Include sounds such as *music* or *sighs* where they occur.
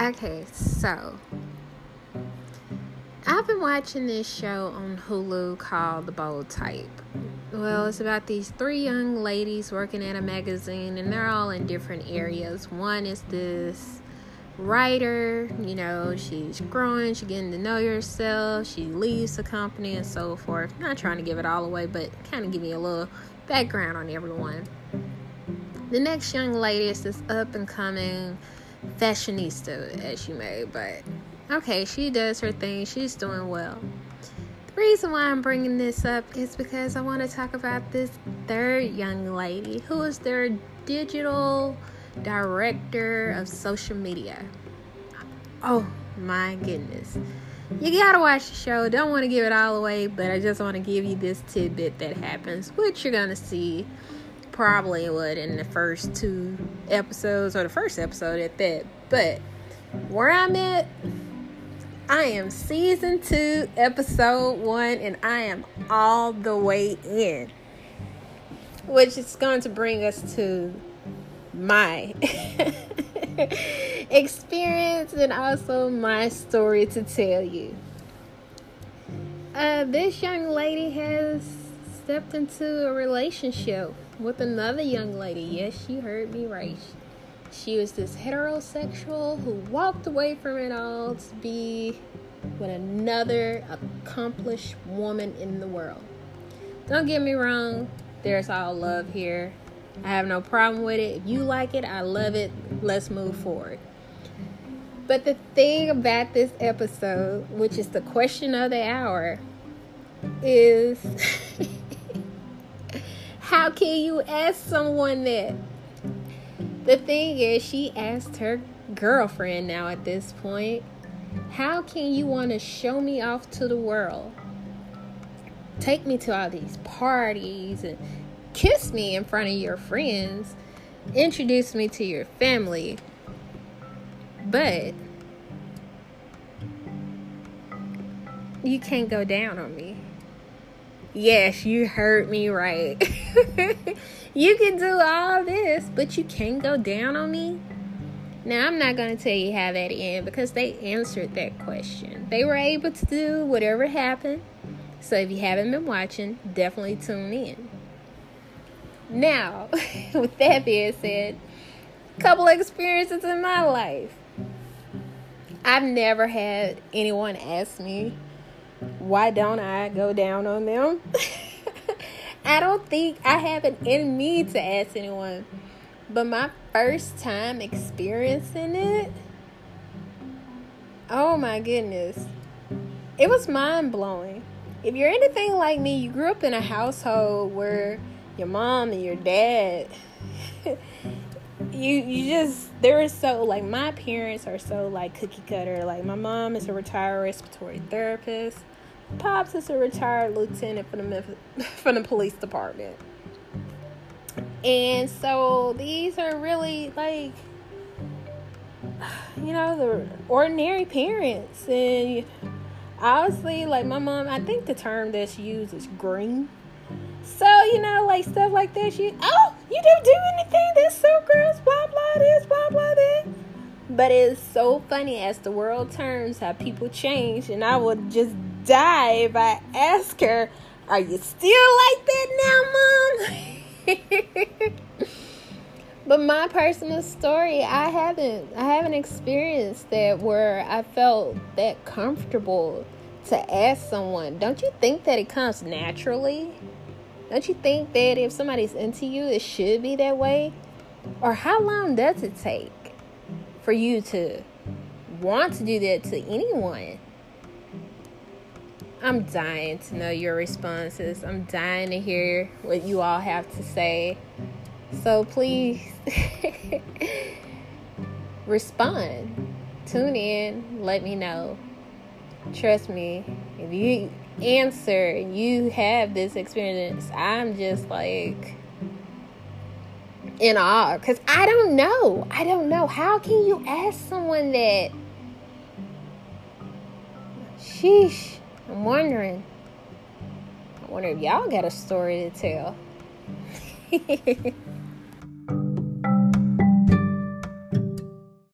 Okay, so I've been watching this show on Hulu called The Bold Type. Well, it's about these three young ladies working at a magazine, and they're all in different areas. One is this writer, you know, she's growing, she's getting to know herself, she leaves the company, and so forth. Not trying to give it all away, but kind of give me a little background on everyone. The next young lady is this up and coming fashionista, as you may, but okay, she does her thing, she's doing well. The reason why I'm bringing this up is because I want to talk about this third young lady who is their digital director of social media. Oh my goodness. You gotta watch the show. Don't want to give it all away, but I just want to give you this tidbit that happens, which you're gonna see probably would in the first two episodes or the first episode at that. But where I'm at, I am season two, episode one, and I am all the way in. Which is going to bring us to my *laughs* experience and also my story to tell you. Uh, this young lady has stepped into a relationship with another young lady. Yes, she heard me right. She was this heterosexual who walked away from it all to be with another accomplished woman in the world. Don't get me wrong, there's all love here. I have no problem with it. If you like it, I love it. Let's move forward. But the thing about this episode, which is the question of the hour, is *laughs* how can you ask someone that? The thing is, she asked her girlfriend now at this point, How can you want to show me off to the world? Take me to all these parties and kiss me in front of your friends, introduce me to your family, but you can't go down on me. Yes, you heard me right. *laughs* you can do all this, but you can't go down on me. Now, I'm not going to tell you how that ended because they answered that question. They were able to do whatever happened. So, if you haven't been watching, definitely tune in. Now, *laughs* with that being said, a couple experiences in my life. I've never had anyone ask me why don't I go down on them? *laughs* I don't think I have it in me to ask anyone. But my first time experiencing it, oh my goodness, it was mind blowing. If you're anything like me, you grew up in a household where your mom and your dad, *laughs* you you just they're so like my parents are so like cookie cutter. Like my mom is a retired respiratory therapist. Pops is a retired lieutenant for the *laughs* for the police department. And so these are really like *sighs* you know the ordinary parents and obviously like my mom I think the term that she uses is green. So, you know, like stuff like this, you oh, you don't do anything, that's so gross, blah blah this, blah blah that. But it's so funny as the world turns how people change and I would just die if I ask her, Are you still like that now, Mom? *laughs* but my personal story, I haven't I haven't experienced that where I felt that comfortable to ask someone. Don't you think that it comes naturally? Don't you think that if somebody's into you, it should be that way? Or how long does it take for you to want to do that to anyone? I'm dying to know your responses. I'm dying to hear what you all have to say. So please *laughs* respond. Tune in. Let me know. Trust me, if you answer and you have this experience, I'm just like in awe because I don't know. I don't know. How can you ask someone that? Sheesh. I'm wondering. I wonder if y'all got a story to tell. *laughs*